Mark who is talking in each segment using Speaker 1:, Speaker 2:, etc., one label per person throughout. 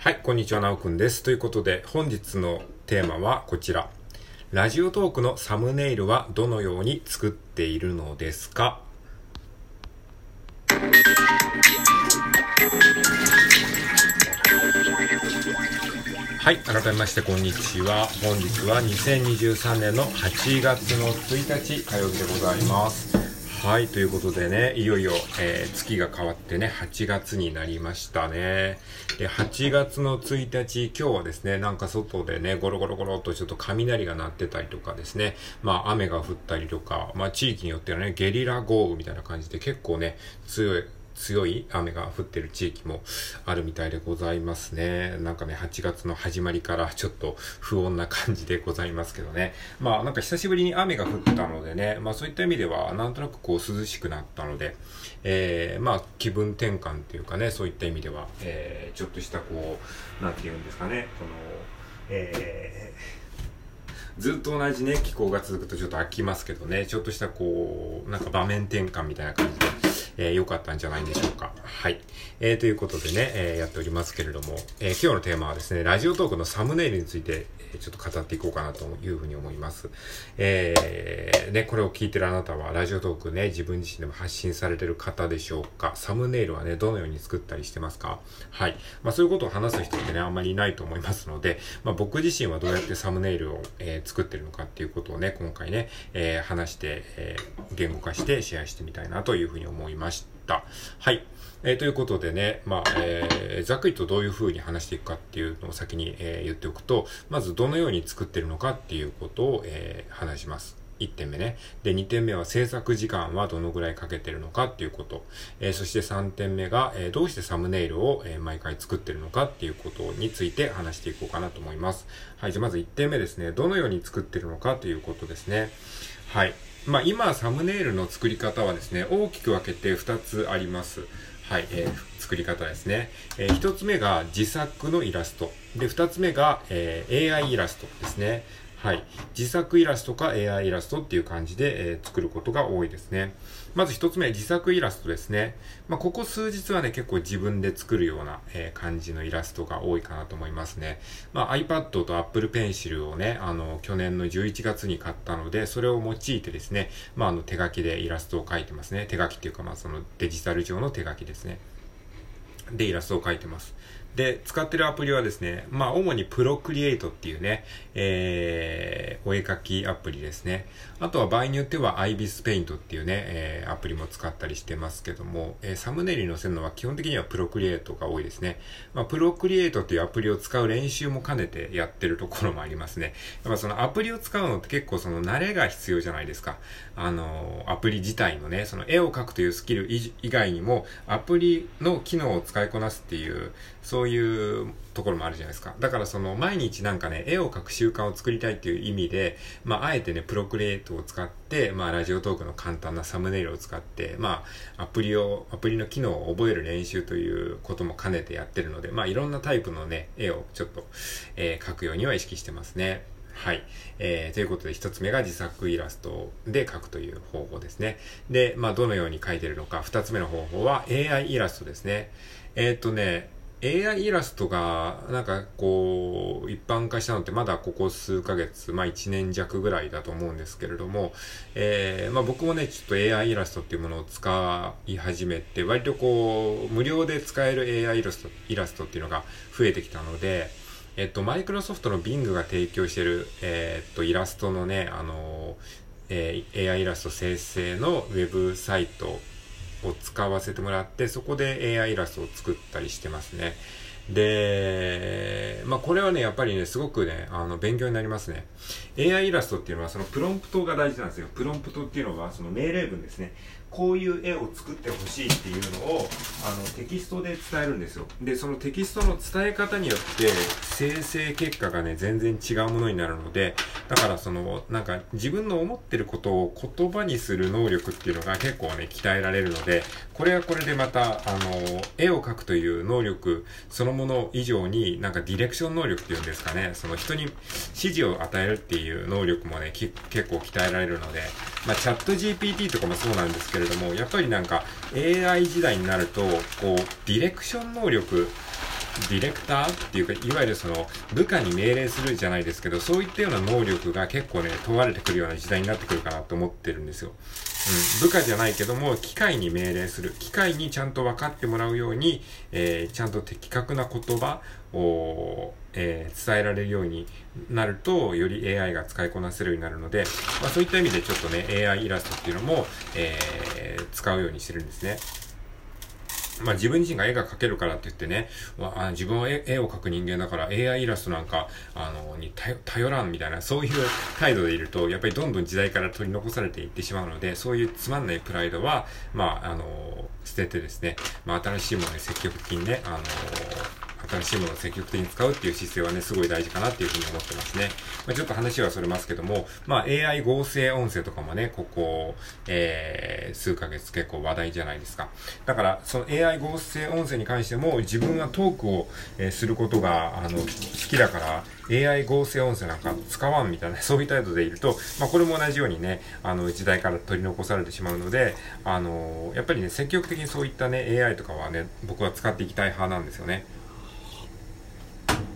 Speaker 1: はい、こんにちは、なおくんです。ということで、本日のテーマはこちら。ラジオトークのサムネイルはどのように作っているのですか？はい、改めましてこんにちは。本日は2023年の8月の1日火曜日でございます。はい、ということでね、いよいよ、えー、月が変わってね、8月になりましたね。で、8月の1日、今日はですね、なんか外でね、ゴロゴロゴロっとちょっと雷が鳴ってたりとかですね、まあ雨が降ったりとか、まあ地域によってはね、ゲリラ豪雨みたいな感じで結構ね、強い、強い雨が降ってる地域もあるみたいでございますね。なんかね、8月の始まりからちょっと不穏な感じでございますけどね。まあなんか久しぶりに雨が降ったのでね、まあそういった意味ではなんとなくこう涼しくなったので、えー、まあ気分転換っていうかね、そういった意味では、えー、ちょっとしたこう、なんて言うんですかね、この、えーずっと同じね、気候が続くとちょっと飽きますけどね、ちょっとしたこう、なんか場面転換みたいな感じで、えー、良かったんじゃないでしょうか。はい。えー、ということでね、えー、やっておりますけれども、え、今日のテーマはですね、ラジオトークのサムネイルについて、えちょっと語っていこうかなというふうに思います。えー、ね、これを聞いてるあなたは、ラジオトークね、自分自身でも発信されてる方でしょうか？サムネイルはね、どのように作ったりしてますか？はい。まあそういうことを話す人ってね、あんまりいないと思いますので、まあ僕自身はどうやってサムネイルを、え、作ってるのかっていうことをね、今回ね、え、話して、え、言語化してシェアしてみたいなというふうに思いますました。はい。えー、ということでね、まあ、えー、ざっくりとどういう風に話していくかっていうのを先に、えー、言っておくと、まずどのように作ってるのかっていうことを、えー、話します。1点目ね。で、2点目は制作時間はどのぐらいかけてるのかっていうこと。えー、そして3点目が、えー、どうしてサムネイルを、えー、毎回作ってるのかっていうことについて話していこうかなと思います。はい、じゃあまず1点目ですね。どのように作ってるのかということですね。はい。まあ今、サムネイルの作り方はですね、大きく分けて2つあります。はい、えー、作り方ですね。えー、一つ目が自作のイラスト。で、二つ目が、えー、AI イラストですね。はい。自作イラストか AI イラストっていう感じで、えー、作ることが多いですね。まず一つ目、自作イラストですね。まあ、ここ数日はね、結構自分で作るような、えー、感じのイラストが多いかなと思いますね。まあ、iPad と Apple Pencil をね、あの、去年の11月に買ったので、それを用いてですね、まあ、あの、手書きでイラストを描いてますね。手書きっていうか、まあ、そのデジタル上の手書きですね。で、イラストを描いてます。で、使ってるアプリはですね、まあ、主にプロクリエイトっていうね、えー、お絵描きアプリですね。あとは場合によっては IBIS Paint っていうね、えー、アプリも使ったりしてますけども、えー、サムネイルに載せるのは基本的にはプロクリエイトが多いですね。まあ、プロクリエイトっていうアプリを使う練習も兼ねてやってるところもありますね。やっぱそのアプリを使うのって結構その慣れが必要じゃないですか。あの、アプリ自体のね、その絵を描くというスキル以外にも、アプリの機能を使いこなすっていう、そういうところもあるじゃないですか。だからその毎日なんかね、絵を描く習慣を作りたいっていう意味で、まああえてね、プロクリエイトを使って、まあラジオトークの簡単なサムネイルを使って、まあアプリを、アプリの機能を覚える練習ということも兼ねてやってるので、まあいろんなタイプのね、絵をちょっと、えー、描くようには意識してますね。はい。えー、ということで一つ目が自作イラストで描くという方法ですね。で、まあどのように描いてるのか、二つ目の方法は AI イラストですね。えー、っとね、AI イラストが、なんかこう、一般化したのってまだここ数ヶ月、まあ一年弱ぐらいだと思うんですけれども、えー、まあ僕もね、ちょっと AI イラストっていうものを使い始めて、割とこう、無料で使える AI イラスト、イラストっていうのが増えてきたので、えっと、マイクロソフトの Bing が提供してる、えー、っと、イラストのね、あの、えー、AI イラスト生成のウェブサイトを使わせてもらって、そこで AI イラストを作ったりしてますね。で、まあこれはね、やっぱりね、すごくね、あの、勉強になりますね。AI イラストっていうのは、そのプロンプトが大事なんですよ。プロンプトっていうのは、その命令文ですね。こういう絵を作ってほしいっていうのをあのテキストで伝えるんですよ。でそのテキストの伝え方によって生成結果がね全然違うものになるのでだからそのなんか自分の思ってることを言葉にする能力っていうのが結構ね鍛えられるのでこれはこれでまたあの絵を描くという能力そのもの以上になんかディレクション能力っていうんですかねその人に指示を与えるっていう能力もね結構鍛えられるのでまあチャット GPT とかもそうなんですけれども、やっぱりなんか AI 時代になると、こう、ディレクション能力ディレクターっていうか、いわゆるその、部下に命令するじゃないですけど、そういったような能力が結構ね、問われてくるような時代になってくるかなと思ってるんですよ。うん、部下じゃないけども、機械に命令する。機械にちゃんと分かってもらうように、えー、ちゃんと的確な言葉を、えー、伝えられるようになると、より AI が使いこなせるようになるので、まあ、そういった意味でちょっとね、AI イラストっていうのも、えー、使うようにしてるんですね。まあ自分自身が絵が描けるからって言ってね、まあ、自分は絵を描く人間だから AI イラストなんか、あの、に頼らんみたいな、そういう態度でいると、やっぱりどんどん時代から取り残されていってしまうので、そういうつまんないプライドは、まあ、あの、捨ててですね、まあ新しいものに積極的にね、あの、新しいものを積極的に使うっていう姿勢はね、すごい大事かなっていうふうに思ってますね。まあ、ちょっと話はそれますけども、まあ AI 合成音声とかもね、ここ、えー、数ヶ月結構話題じゃないですか。だから、その AI 合成音声に関しても、自分はトークを、えー、することが、あの、好きだから、AI 合成音声なんか使わんみたいな、そういう態度でいると、まあ、これも同じようにね、あの、時代から取り残されてしまうので、あの、やっぱりね、積極的にそういったね、AI とかはね、僕は使っていきたい派なんですよね。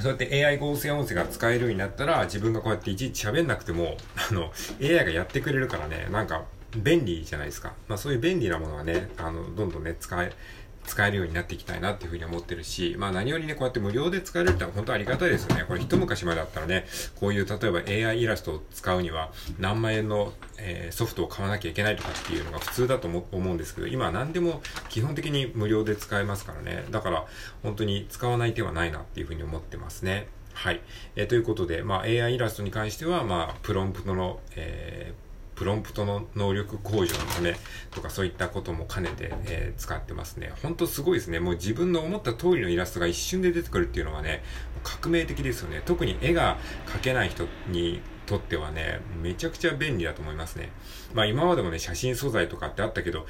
Speaker 1: そうやって AI 合成音声が使えるようになったら、自分がこうやっていちいち喋んなくても、あの、AI がやってくれるからね、なんか、便利じゃないですか。まあそういう便利なものはね、あの、どんどんね、使え、使えるようになっていきたいなっていうふうに思ってるし、まあ何よりね、こうやって無料で使えるってのは本当ありがたいですよね。これ一昔前だったらね、こういう例えば AI イラストを使うには何万円の、えー、ソフトを買わなきゃいけないとかっていうのが普通だと思うんですけど、今は何でも基本的に無料で使えますからね。だから本当に使わない手はないなっていうふうに思ってますね。はい。えー、ということで、まあ AI イラストに関しては、まあプロンプトの、えープロンプトの能力向上のためとかそういったことも兼ねて、えー、使ってますね。ほんとすごいですね。もう自分の思った通りのイラストが一瞬で出てくるっていうのはね、革命的ですよね。特に絵が描けない人にとってはね、めちゃくちゃ便利だと思いますね。まあ今までもね、写真素材とかってあったけど、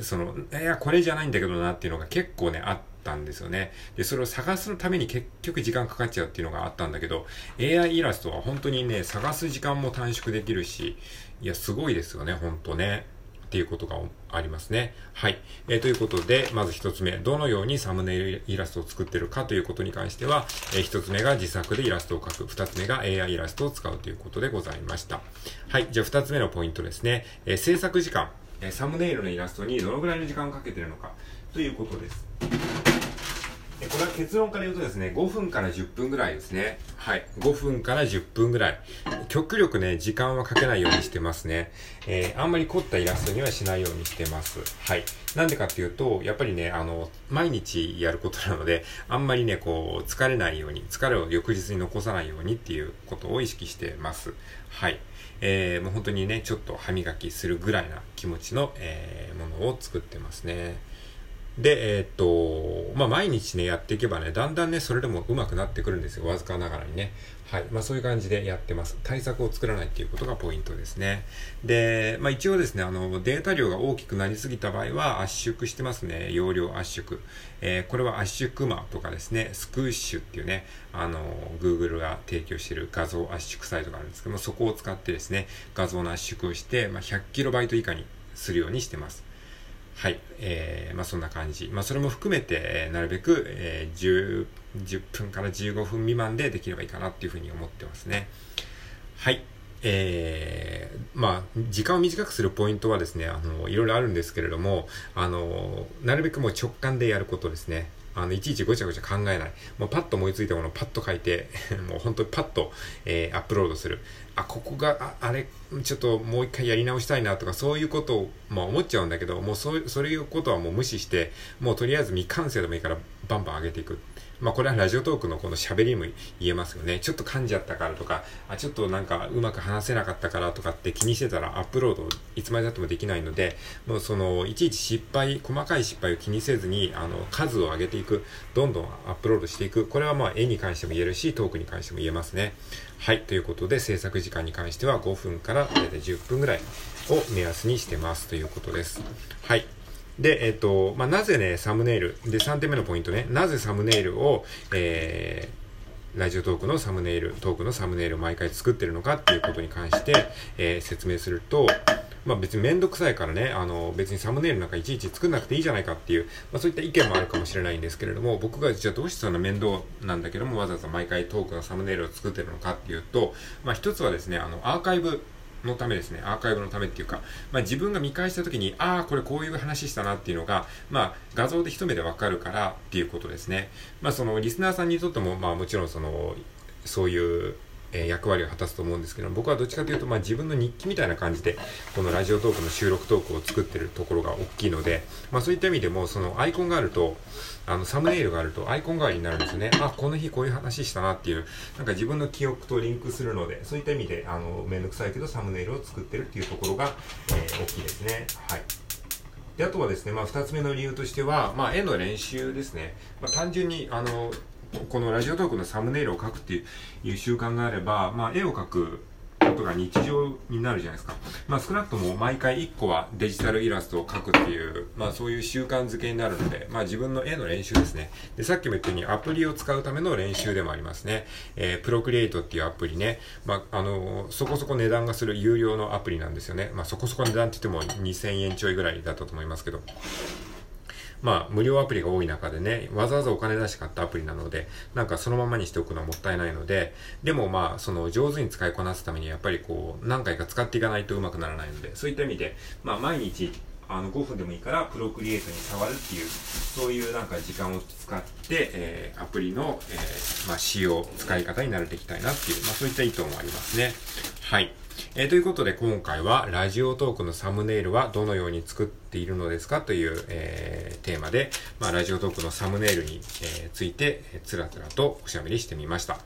Speaker 1: その、いや、これじゃないんだけどなっていうのが結構ね、あってたんですよね。で、それを探すために結局時間かかっちゃうっていうのがあったんだけど、AI イラストは本当にね、探す時間も短縮できるし、いや、すごいですよね、ほんとね。っていうことがありますね。はい。えー、ということで、まず一つ目、どのようにサムネイルイラストを作ってるかということに関しては、えー、つ目が自作でイラストを描く。二つ目が AI イラストを使うということでございました。はい。じゃあ二つ目のポイントですね。えー、制作時間。えサムネイルのイラストにどのぐらいの時間をかけてるのかということです。これは結論から言うとですね、5分から10分ぐらいですね。はい。5分から10分ぐらい。極力ね、時間はかけないようにしてますね。えー、あんまり凝ったイラストにはしないようにしてます。はい。なんでかっていうと、やっぱりね、あの、毎日やることなので、あんまりね、こう、疲れないように、疲れを翌日に残さないようにっていうことを意識してます。はい。えー、もう本当にね、ちょっと歯磨きするぐらいな気持ちの、えー、ものを作ってますね。で、えー、っと、まあ、毎日ね、やっていけばね、だんだんね、それでも上手くなってくるんですよ。わずかながらにね。はい。まあ、そういう感じでやってます。対策を作らないっていうことがポイントですね。で、まあ、一応ですね、あの、データ量が大きくなりすぎた場合は圧縮してますね。容量圧縮。えー、これは圧縮マとかですね、スクーッシュっていうね、あの、Google が提供している画像圧縮サイトがあるんですけども、そこを使ってですね、画像の圧縮をして、まあ、100KB 以下にするようにしてます。はい。えー、まあそんな感じ。まあそれも含めて、えー、なるべく、えー、10、10分から15分未満でできればいいかなっていうふうに思ってますね。はい。えー、まあ、時間を短くするポイントはですね、あの、いろいろあるんですけれども、あの、なるべくもう直感でやることですね。あの、いちいちごちゃごちゃ考えない。もうパッと思いついたものをパッと書いて、もう本当にパッと、えー、アップロードする。あ、ここが、ああれ、ちょっともう一回やり直したいなとか、そういうことを、まあ思っちゃうんだけど、もうそう、そういうことはもう無視して、もうとりあえず未完成でもいいから、バンバン上げていく。まあこれはラジオトークのこの喋りも言えますよね。ちょっと噛んじゃったからとか、あ、ちょっとなんかうまく話せなかったからとかって気にしてたらアップロードいつまでたってもできないので、もうその、いちいち失敗、細かい失敗を気にせずに、あの、数を上げていく、どんどんアップロードしていく。これはまあ絵に関しても言えるし、トークに関しても言えますね。はい。ということで、制作時間に関しては5分から大体10分ぐらいを目安にしてますということです。はい。で、えっ、と、まあ、なぜね、サムネイル。で、3点目のポイントね。なぜサムネイルを、えー、ラジオトークのサムネイル、トークのサムネイルを毎回作ってるのかっていうことに関して、えー、説明すると、まあ別にめんどくさいからね、あの別にサムネイルなんかいちいち作んなくていいじゃないかっていう、まあそういった意見もあるかもしれないんですけれども、僕がじゃあどうしてそんな面倒なんだけども、わざわざ毎回トークのサムネイルを作ってるのかっていうと、まあ一つはですね、あのアーカイブのためですね、アーカイブのためっていうか、まあ、自分が見返した時に、ああ、これこういう話したなっていうのが、まあ、画像で一目でわかるからっていうことですね。まあ、その、リスナーさんにとっても、まあ、もちろんその、そういうえ、役割を果たすと思うんですけど僕はどっちかというと、まあ、自分の日記みたいな感じでこのラジオトークの収録トークを作ってるところが大きいので、まあ、そういった意味でもそのアイコンがあるとあのサムネイルがあるとアイコン代わりになるんですよね。あこの日こういう話したなっていうなんか自分の記憶とリンクするのでそういった意味であのめんどくさいけどサムネイルを作ってるっていうところが、えー、大きいですね。はい。であとはですね、まあ、2つ目の理由としては、まあ、絵の練習ですね、まあ、単純にあのこのラジオトークのサムネイルを書くっていう習慣があれば、まあ、絵を描くことが日常になるじゃないですか。まあ少なくとも毎回1個はデジタルイラストを描くっていう、まあそういう習慣づけになるので、まあ自分の絵の練習ですね。で、さっきも言ったようにアプリを使うための練習でもありますね。えー、プロクリエイトっていうアプリね、まああのそこそこ値段がする有料のアプリなんですよね。まあそこそこ値段って言っても2000円ちょいぐらいだったと思いますけど。まあ、無料アプリが多い中でね、わざわざお金出して買ったアプリなので、なんかそのままにしておくのはもったいないので、でもまあ、その上手に使いこなすためにやっぱりこう、何回か使っていかないとうまくならないので、そういった意味で、まあ、毎日、あの5分でもいいからプロクリエイトに触るっていうそういうなんか時間を使って、えー、アプリの、えー、まあ、使用使い方に慣れていきたいなっていう、まあ、そういった意図もありますね。はい。えー、ということで今回はラジオトークのサムネイルはどのように作っているのですかという、えー、テーマで、まあ、ラジオトークのサムネイルに、えー、ついて、えー、つらつらとおしゃべりしてみました。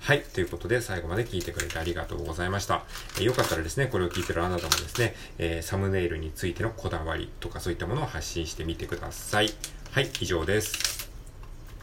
Speaker 1: はい。ということで、最後まで聞いてくれてありがとうございました。えー、よかったらですね、これを聞いてるあなたもですね、えー、サムネイルについてのこだわりとかそういったものを発信してみてください。はい。以上です。